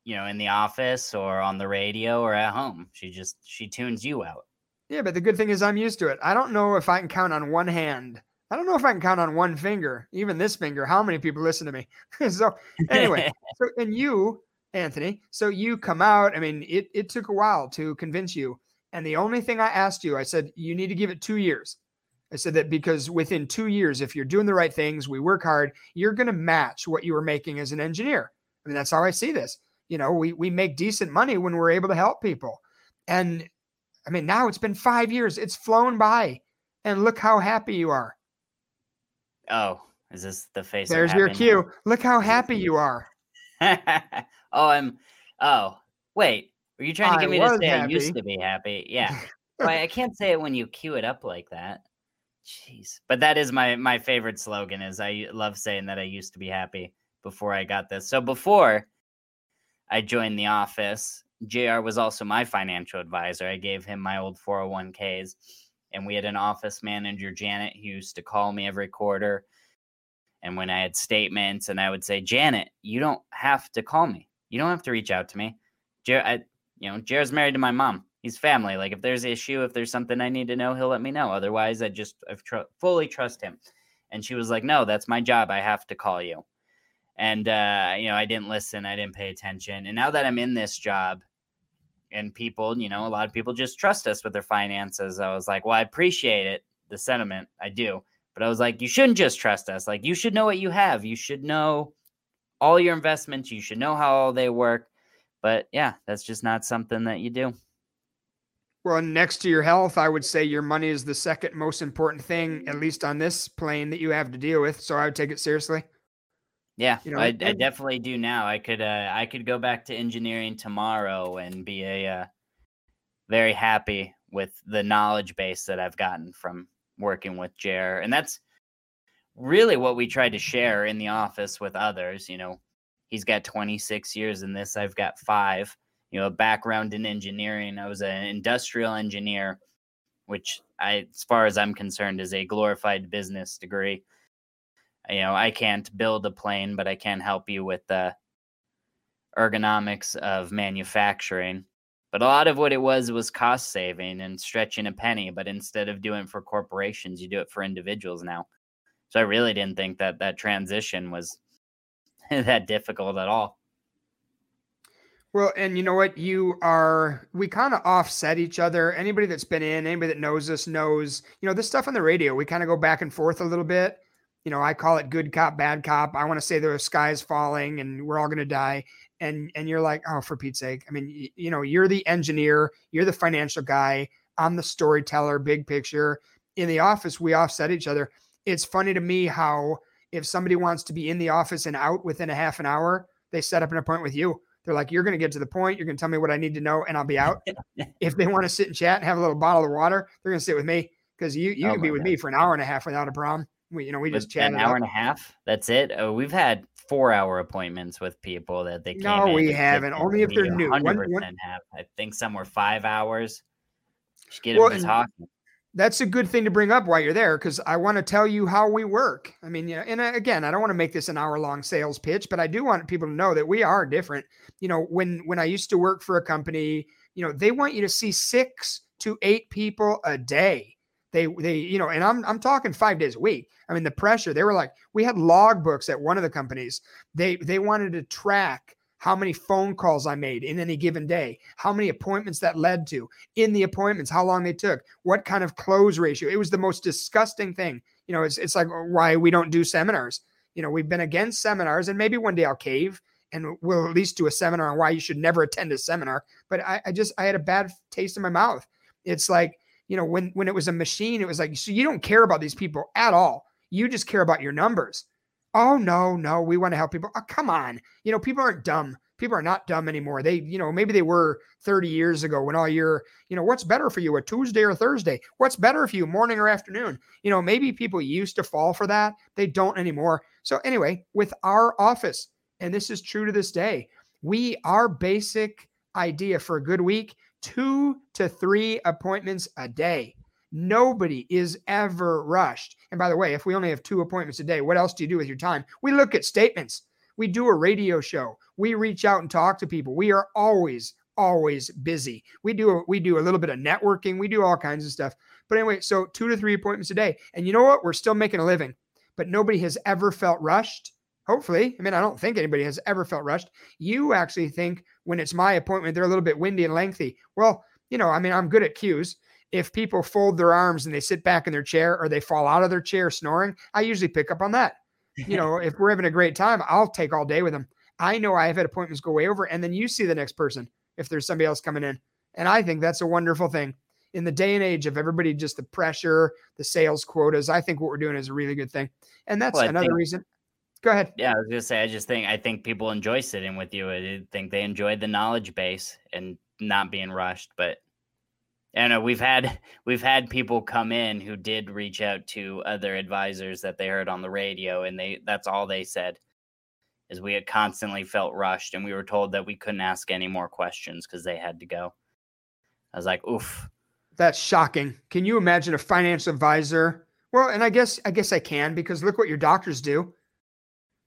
you know, in the office or on the radio or at home. She just, she tunes you out. Yeah, but the good thing is I'm used to it. I don't know if I can count on one hand I don't know if I can count on one finger, even this finger, how many people listen to me. <laughs> so anyway, <laughs> so and you, Anthony, so you come out. I mean, it it took a while to convince you. And the only thing I asked you, I said, you need to give it two years. I said that because within two years, if you're doing the right things, we work hard, you're going to match what you were making as an engineer. I mean, that's how I see this. You know, we we make decent money when we're able to help people. And I mean, now it's been five years, it's flown by. And look how happy you are. Oh, is this the face? There's your cue. Look how happy you are. <laughs> oh, I'm. Oh, wait. Were you trying to get me to say happy. I used to be happy? Yeah. <laughs> I can't say it when you cue it up like that. Jeez. But that is my my favorite slogan. Is I love saying that I used to be happy before I got this. So before I joined the office, JR. was also my financial advisor. I gave him my old 401ks and we had an office manager, Janet, who used to call me every quarter. And when I had statements, and I would say, Janet, you don't have to call me. You don't have to reach out to me. Jer- I, you know, JR's married to my mom. He's family. Like if there's an issue, if there's something I need to know, he'll let me know. Otherwise, I just I tr- fully trust him. And she was like, "No, that's my job. I have to call you." And uh, you know, I didn't listen. I didn't pay attention. And now that I'm in this job, and people, you know, a lot of people just trust us with their finances. I was like, well, I appreciate it, the sentiment, I do. But I was like, you shouldn't just trust us. Like, you should know what you have. You should know all your investments. You should know how all they work. But yeah, that's just not something that you do. Well, next to your health, I would say your money is the second most important thing, at least on this plane that you have to deal with. So I would take it seriously. Yeah, you know, I, I, definitely do now. I could uh, I could go back to engineering tomorrow and be a uh, very happy with the knowledge base that I've gotten from working with Jer, and that's really what we try to share in the office with others. You know, he's got 26 years in this. I've got five. You know, a background in engineering. I was an industrial engineer, which I, as far as I'm concerned, is a glorified business degree you know i can't build a plane but i can help you with the ergonomics of manufacturing but a lot of what it was was cost saving and stretching a penny but instead of doing it for corporations you do it for individuals now so i really didn't think that that transition was <laughs> that difficult at all well, and you know what? You are, we kind of offset each other. Anybody that's been in, anybody that knows us knows, you know, this stuff on the radio, we kind of go back and forth a little bit you know, I call it good cop, bad cop. I want to say the sky is falling and we're all going to die. And, and you're like, oh, for Pete's sake. I mean, you know, you're the engineer, you're the financial guy. I'm the storyteller, big picture. In the office, we offset each other. It's funny to me how if somebody wants to be in the office and out within a half an hour, they set up an appointment with you. They're like, you're going to get to the point. You're going to tell me what I need to know, and I'll be out. <laughs> if they want to sit and chat and have a little bottle of water, they're going to sit with me because you you oh can be with God. me for an hour and a half without a problem. We, you know, we just chat an hour up. and a half. That's it. Oh, we've had four hour appointments with people that they came. No, we haven't. Only if they're new. Percent have. I think some were five hours. Just get well, them talking. That's a good thing to bring up while you're there because I want to tell you how we work. I mean, yeah, and uh, again, I don't want to make this an hour long sales pitch, but I do want people to know that we are different. You know, when when I used to work for a company, You know, they want you to see six to eight people a day. They they you know, and I'm I'm talking five days a week. I mean, the pressure. They were like, we had log books at one of the companies. They they wanted to track how many phone calls I made in any given day, how many appointments that led to in the appointments, how long they took, what kind of close ratio. It was the most disgusting thing. You know, it's, it's like uh, why we don't do seminars. You know, we've been against seminars, and maybe one day I'll cave and we'll at least do a seminar on why you should never attend a seminar. But I, I just I had a bad taste in my mouth. It's like, you know, when when it was a machine, it was like, so you don't care about these people at all. You just care about your numbers. Oh no, no, we want to help people. Oh, come on. You know, people aren't dumb. People are not dumb anymore. They, you know, maybe they were 30 years ago when all your, you know, what's better for you, a Tuesday or Thursday? What's better for you, morning or afternoon? You know, maybe people used to fall for that. They don't anymore. So anyway, with our office, and this is true to this day, we our basic idea for a good week, two to three appointments a day. Nobody is ever rushed. And by the way, if we only have two appointments a day, what else do you do with your time? We look at statements. We do a radio show. We reach out and talk to people. We are always, always busy. We do we do a little bit of networking. We do all kinds of stuff. But anyway, so two to three appointments a day. And you know what? We're still making a living. But nobody has ever felt rushed. Hopefully, I mean, I don't think anybody has ever felt rushed. You actually think when it's my appointment, they're a little bit windy and lengthy. Well, you know, I mean, I'm good at cues if people fold their arms and they sit back in their chair or they fall out of their chair snoring, I usually pick up on that. You <laughs> know, if we're having a great time, I'll take all day with them. I know I've had appointments go way over, and then you see the next person if there's somebody else coming in. And I think that's a wonderful thing. In the day and age of everybody, just the pressure, the sales quotas, I think what we're doing is a really good thing. And that's well, another think, reason. Go ahead. Yeah, I was gonna say, I just think I think people enjoy sitting with you. I think they enjoy the knowledge base and not being rushed. But and uh, we've had we've had people come in who did reach out to other advisors that they heard on the radio, and they that's all they said is we had constantly felt rushed, and we were told that we couldn't ask any more questions because they had to go. I was like, oof. That's shocking. Can you imagine a financial advisor? Well, and I guess I guess I can because look what your doctors do.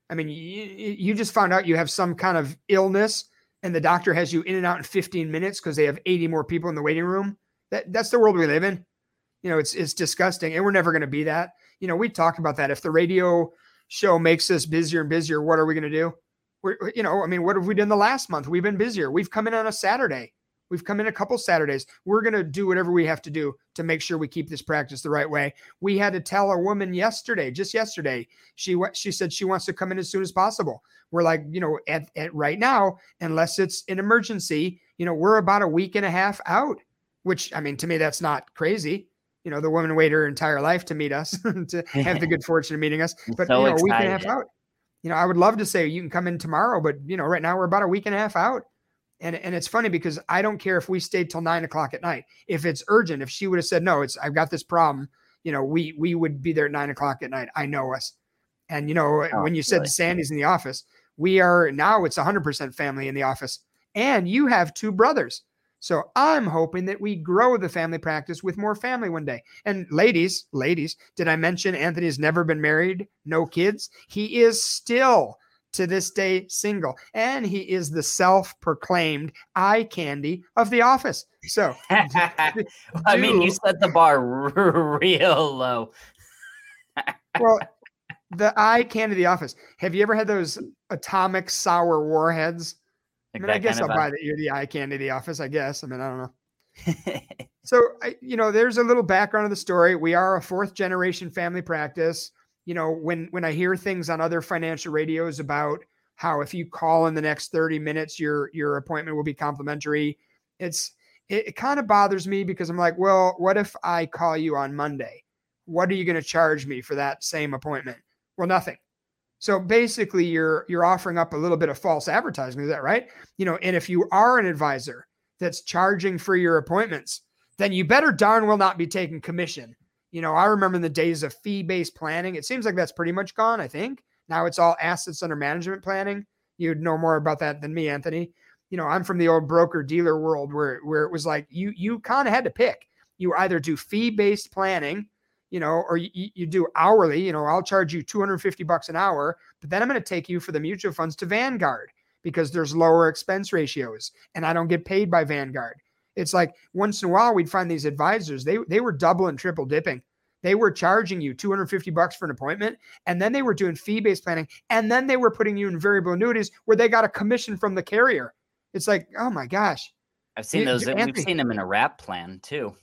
I mean, you, you just found out you have some kind of illness, and the doctor has you in and out in 15 minutes because they have 80 more people in the waiting room that that's the world we live in. You know, it's it's disgusting, and we're never going to be that. You know, we talk about that. If the radio show makes us busier and busier, what are we going to do? We're, you know, I mean, what have we done the last month? We've been busier. We've come in on a Saturday. We've come in a couple Saturdays. We're going to do whatever we have to do to make sure we keep this practice the right way. We had to tell a woman yesterday, just yesterday, she she said she wants to come in as soon as possible. We're like, you know, at, at right now, unless it's an emergency, you know, we're about a week and a half out which I mean, to me, that's not crazy. You know, the woman waited her entire life to meet us, <laughs> to have the <laughs> good fortune of meeting us. But so you know, a week and a half out. You know, I would love to say you can come in tomorrow, but you know, right now we're about a week and a half out. And and it's funny because I don't care if we stayed till nine o'clock at night. If it's urgent, if she would have said, No, it's I've got this problem, you know, we we would be there at nine o'clock at night. I know us. And you know, oh, when you said really? Sandy's in the office, we are now it's 100% family in the office. And you have two brothers. So I'm hoping that we grow the family practice with more family one day. And ladies, ladies, did I mention Anthony has never been married, no kids? He is still to this day single, and he is the self-proclaimed eye candy of the office. So, <laughs> I mean, you set the bar <laughs> real low. well, <laughs> the eye candy of the office. Have you ever had those atomic sour warheads? I mean, I guess I'll buy that you're the eye candy the office. I guess. I mean, I don't know. <laughs> so, I, you know, there's a little background of the story. We are a fourth generation family practice. You know, when when I hear things on other financial radios about how if you call in the next 30 minutes, your your appointment will be complimentary, it's it, it kind of bothers me because I'm like, well, what if I call you on Monday? What are you going to charge me for that same appointment? Well, nothing. So basically, you're you're offering up a little bit of false advertising. Is that right? You know, and if you are an advisor that's charging for your appointments, then you better darn well not be taking commission. You know, I remember in the days of fee-based planning, it seems like that's pretty much gone. I think now it's all assets under management planning. You'd know more about that than me, Anthony. You know, I'm from the old broker dealer world where where it was like you you kind of had to pick. You either do fee-based planning you know, or you, you do hourly, you know, I'll charge you 250 bucks an hour, but then I'm going to take you for the mutual funds to Vanguard because there's lower expense ratios and I don't get paid by Vanguard. It's like once in a while we'd find these advisors, they they were double and triple dipping. They were charging you 250 bucks for an appointment, and then they were doing fee-based planning, and then they were putting you in variable annuities where they got a commission from the carrier. It's like, oh my gosh. I've seen those. Anthony, we've seen them in a wrap plan too.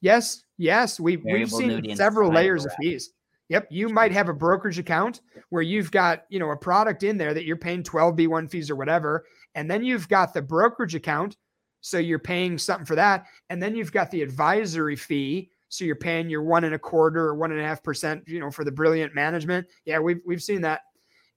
Yes, yes, we, we've seen several layers of fees. Yep, you might have a brokerage account where you've got you know a product in there that you're paying 12b1 fees or whatever, and then you've got the brokerage account, so you're paying something for that, and then you've got the advisory fee, so you're paying your one and a quarter or one and a half percent, you know, for the brilliant management. Yeah, we've we've seen that,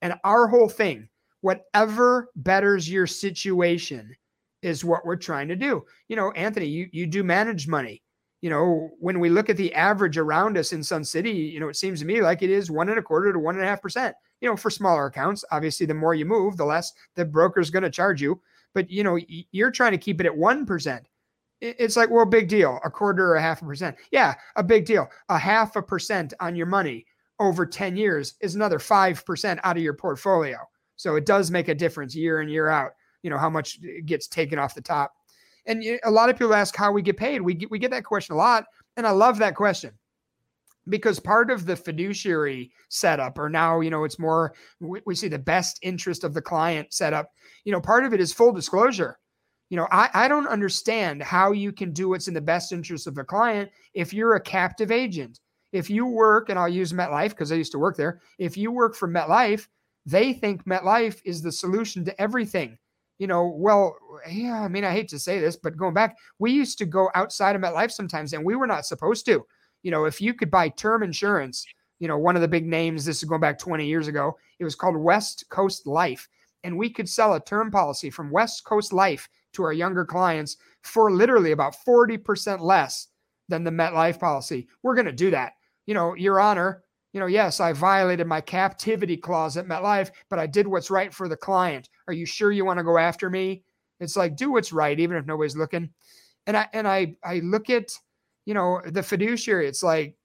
and our whole thing, whatever betters your situation, is what we're trying to do. You know, Anthony, you you do manage money you know, when we look at the average around us in Sun City, you know, it seems to me like it is one and a quarter to one and a half percent. You know, for smaller accounts, obviously, the more you move, the less the broker's going to charge you. But you know, you're trying to keep it at one percent. It's like, well, big deal, a quarter or a half a percent. Yeah, a big deal. A half a percent on your money over 10 years is another 5% out of your portfolio. So it does make a difference year in, year out, you know, how much uh, gets taken off the top. And a lot of people ask how we get paid. We get, we get that question a lot. And I love that question because part of the fiduciary setup, or now, you know, it's more, we, we see the best interest of the client setup. You know, part of it is full disclosure. You know, I, I don't understand how you can do what's in the best interest of the client if you're a captive agent. If you work, and I'll use MetLife because I used to work there. If you work for MetLife, they think MetLife is the solution to everything you know, well, yeah, I mean, I hate to say this, but going back, we used to go outside of MetLife sometimes and we were not supposed to. You know, if you could buy term insurance, you know, one of the big names, this is going back 20 years ago, it was called West Coast Life. And we could sell a term policy from West Coast Life to our younger clients for literally about 40% less than the MetLife policy. We're going to do that. You know, Your Honor, you know, yes, I violated my captivity clause at MetLife, but I did what's right for the client. Are you sure you want to go after me? It's like do what's right, even if nobody's looking. And I and I I look at, you know, the fiduciary. It's like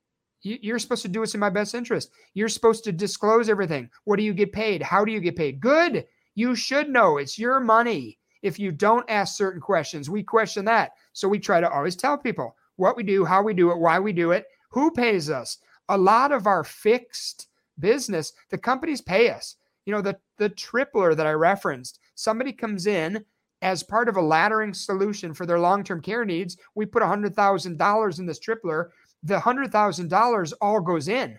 you're supposed to do what's in my best interest. You're supposed to disclose everything. What do you get paid? How do you get paid? Good. You should know. It's your money. If you don't ask certain questions, we question that. So we try to always tell people what we do, how we do it, why we do it, who pays us a lot of our fixed business, the companies pay us. You know, the the tripler that I referenced, somebody comes in as part of a laddering solution for their long-term care needs. We put $100,000 in this tripler. The $100,000 all goes in.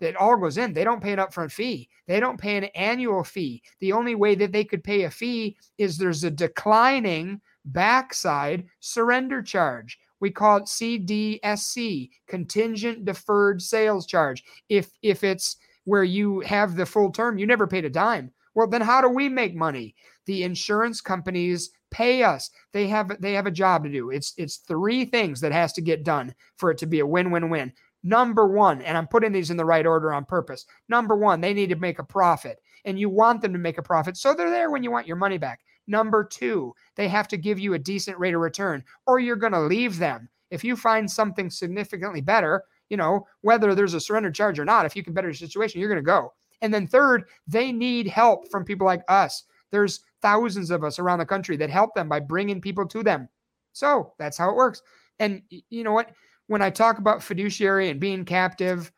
It all goes in. They don't pay an upfront fee. They don't pay an annual fee. The only way that they could pay a fee is there's a declining backside surrender charge. We call it CDSC, contingent deferred sales charge. If if it's where you have the full term, you never paid a dime. Well, then how do we make money? The insurance companies pay us. They have they have a job to do. It's it's three things that has to get done for it to be a win-win-win. Number 1, and I'm putting these in the right order on purpose. Number 1, they need to make a profit and you want them to make a profit. So they're there when you want your money back. Number two, they have to give you a decent rate of return, or you're going to leave them. If you find something significantly better, you know, whether there's a surrender charge or not, if you can better your situation, you're going to go. And then third, they need help from people like us. There's thousands of us around the country that help them by bringing people to them. So that's how it works. And you know what? When I talk about fiduciary and being captive,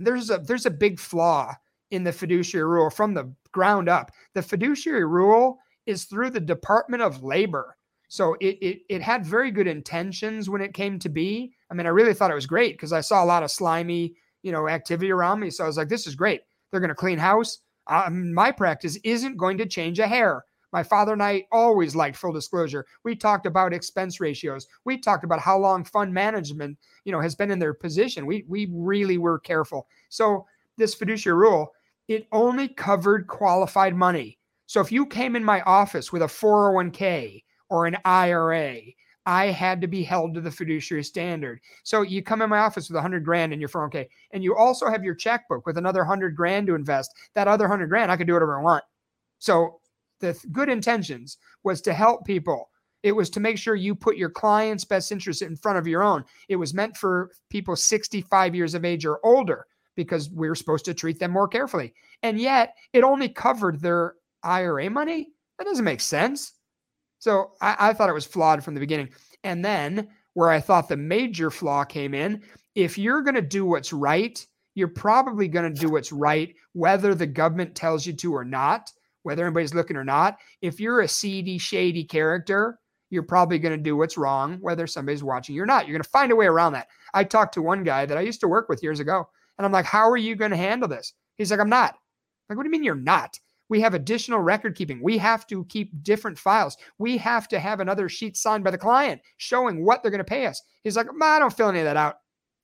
there's a there's a big flaw in the fiduciary rule from the ground up. The fiduciary rule is through the Department of Labor. So it, it, it had very good intentions when it came to be. I mean, I really thought it was great because I saw a lot of slimy, you know, activity around me. So I was like, this is great. They're going to clean house. Um, my practice isn't going to change a hair. My father and I always liked full disclosure. We talked about expense ratios. We talked about how long fund management, you know, has been in their position. We we really were careful. So this fiduciary rule, it only covered qualified money. So if you came in my office with a 401k or an IRA, I had to be held to the fiduciary standard. So you come in my office with a hundred grand in your 401k, and you also have your checkbook with another hundred grand to invest. That other hundred grand, I could do whatever I want. So the good intentions was to help people. It was to make sure you put your client's best interest in front of your own. It was meant for people 65 years of age or older because we are supposed to treat them more carefully. And yet, it only covered their IRA money? That doesn't make sense. So I, I thought it was flawed from the beginning. And then where I thought the major flaw came in, if you're going to do what's right, you're probably going to do what's right, whether the government tells you to or not, whether anybody's looking or not. If you're a seedy, shady character, you're probably going to do what's wrong, whether somebody's watching you or not. You're going to find a way around that. I talked to one guy that I used to work with years ago, and I'm like, How are you going to handle this? He's like, I'm not. I'm like, what do you mean you're not? We have additional record keeping. We have to keep different files. We have to have another sheet signed by the client showing what they're going to pay us. He's like, I don't fill any of that out.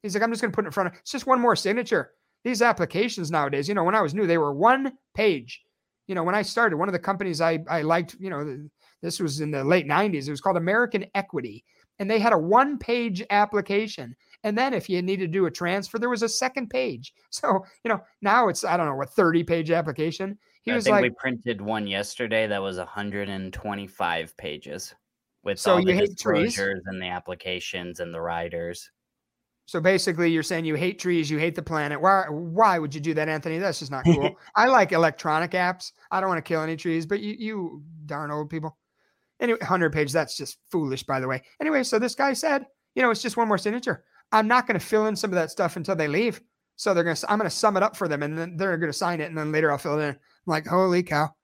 He's like, I'm just going to put it in front of it's just one more signature. These applications nowadays, you know, when I was new, they were one page. You know, when I started, one of the companies I, I liked, you know, this was in the late 90s. It was called American Equity. And they had a one page application. And then if you need to do a transfer, there was a second page. <laughs> So, you know, now it's, I don't know, what 30 page application. He I was like, we printed one yesterday that was 125 pages with so all the disclosures and the applications and the riders. So basically, you're saying you hate trees, you hate the planet. Why? Why would you do that, Anthony? That's just not cool. <laughs> I like electronic apps. I don't want to kill any trees, but you, you darn old people. Anyway, 100 page, that's just foolish, by the way. Anyway, so this guy said, you know, it's just one more signature. I'm not going to fill in some of that stuff until they leave. So they're going to, I'm going to sum it up for them and then they're going to sign it. And then later I'll fill it in. I'm like, holy cow.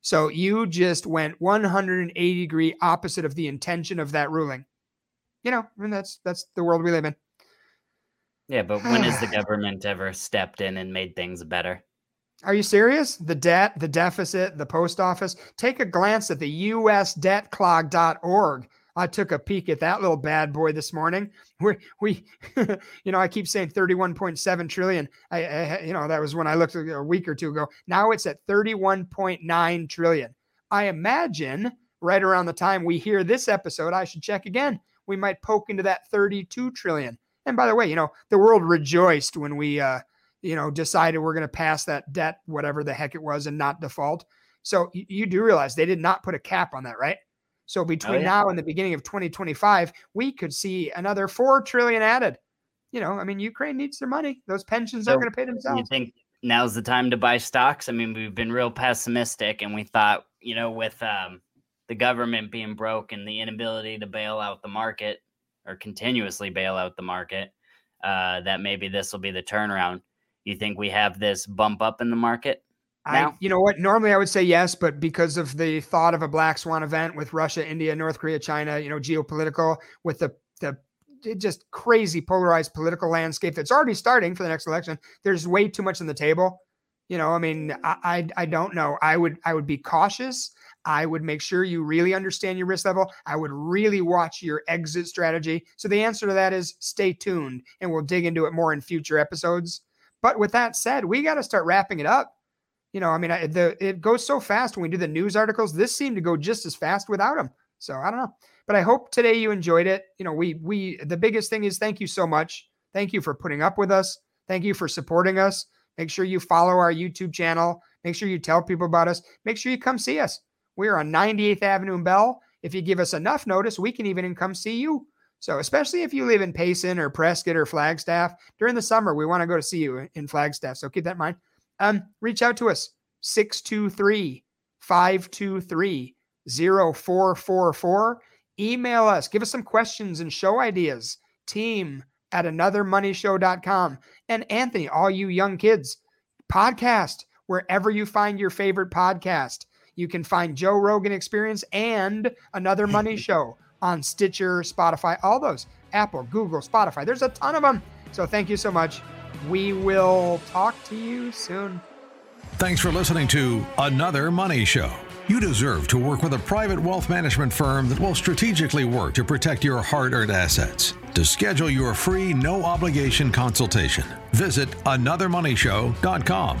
So you just went 180 degree opposite of the intention of that ruling. You know, I mean, that's, that's the world we live in. Yeah. But when has the <sighs> government ever stepped in and made things better? Are you serious? The debt, the deficit, the post office. Take a glance at the usdebtclock.org. I took a peek at that little bad boy this morning. We, we, <laughs> you know, I keep saying 31.7 trillion. I, I, you know, that was when I looked a week or two ago. Now it's at 31.9 trillion. I imagine right around the time we hear this episode, I should check again. We might poke into that 32 trillion. And by the way, you know, the world rejoiced when we, uh, you know, decided we're going to pass that debt, whatever the heck it was, and not default. So you do realize they did not put a cap on that, right? So oh, between oh, yeah. now and the beginning of 2025, we could see another four trillion added. You know, I mean, Ukraine needs their money. Those pensions so are going to pay themselves. You think now's the time to buy stocks? I mean, we've been real pessimistic, and we thought, you know, with um, the government being broke and the inability to bail out the market or continuously bail out the market, uh, that maybe this will be the turnaround. You think we have this bump up in the market? I, you know what? Normally I would say yes, but because of the thought of a black swan event with Russia, India, North Korea, China, you know, geopolitical with the the just crazy polarized political landscape that's already starting for the next election. There's way too much on the table. You know, I mean, I, I, I don't know. I would I would be cautious. I would make sure you really understand your risk level. I would really watch your exit strategy. So the answer to that is stay tuned, and we'll dig into it more in future episodes. But with that said, we got to start wrapping it up. You know, I mean, the it goes so fast when we do the news articles. This seemed to go just as fast without them. So I don't know, but I hope today you enjoyed it. You know, we we the biggest thing is thank you so much. Thank you for putting up with us. Thank you for supporting us. Make sure you follow our YouTube channel. Make sure you tell people about us. Make sure you come see us. We are on 98th Avenue in Bell. If you give us enough notice, we can even come see you. So, especially if you live in Payson or Prescott or Flagstaff during the summer, we want to go to see you in Flagstaff. So, keep that in mind. Um, reach out to us 623 523 0444. Email us, give us some questions and show ideas. Team at anothermoneyshow.com. And Anthony, all you young kids, podcast wherever you find your favorite podcast. You can find Joe Rogan Experience and Another Money <laughs> Show on Stitcher, Spotify, all those Apple, Google, Spotify. There's a ton of them. So thank you so much. We will talk to you soon. Thanks for listening to Another Money Show. You deserve to work with a private wealth management firm that will strategically work to protect your hard earned assets. To schedule your free, no obligation consultation, visit anothermoneyshow.com.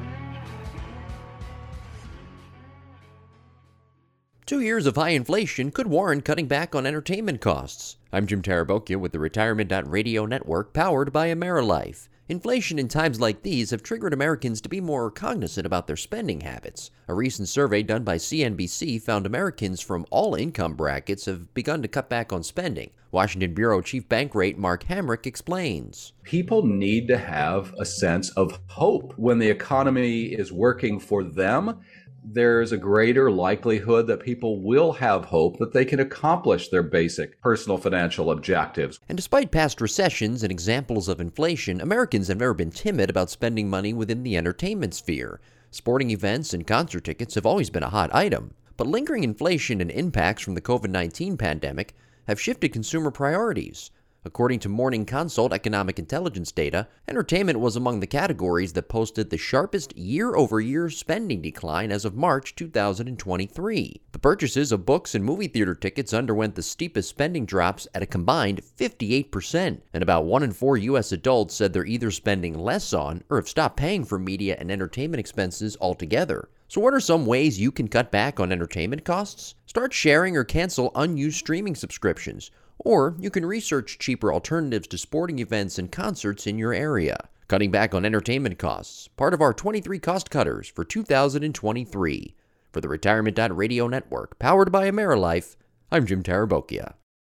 Two years of high inflation could warrant cutting back on entertainment costs. I'm Jim Tarabokia with the Retirement Radio Network powered by AmeriLife. Inflation in times like these have triggered Americans to be more cognizant about their spending habits. A recent survey done by CNBC found Americans from all income brackets have begun to cut back on spending. Washington Bureau Chief Bankrate Mark Hamrick explains. People need to have a sense of hope when the economy is working for them there's a greater likelihood that people will have hope that they can accomplish their basic personal financial objectives. And despite past recessions and examples of inflation, Americans have never been timid about spending money within the entertainment sphere. Sporting events and concert tickets have always been a hot item. But lingering inflation and impacts from the COVID 19 pandemic have shifted consumer priorities. According to Morning Consult economic intelligence data, entertainment was among the categories that posted the sharpest year over year spending decline as of March 2023. The purchases of books and movie theater tickets underwent the steepest spending drops at a combined 58%, and about 1 in 4 U.S. adults said they're either spending less on or have stopped paying for media and entertainment expenses altogether. So, what are some ways you can cut back on entertainment costs? Start sharing or cancel unused streaming subscriptions or you can research cheaper alternatives to sporting events and concerts in your area. Cutting back on entertainment costs, part of our 23 cost cutters for 2023. For the Retirement Radio Network, powered by AmeriLife, I'm Jim Tarabokia.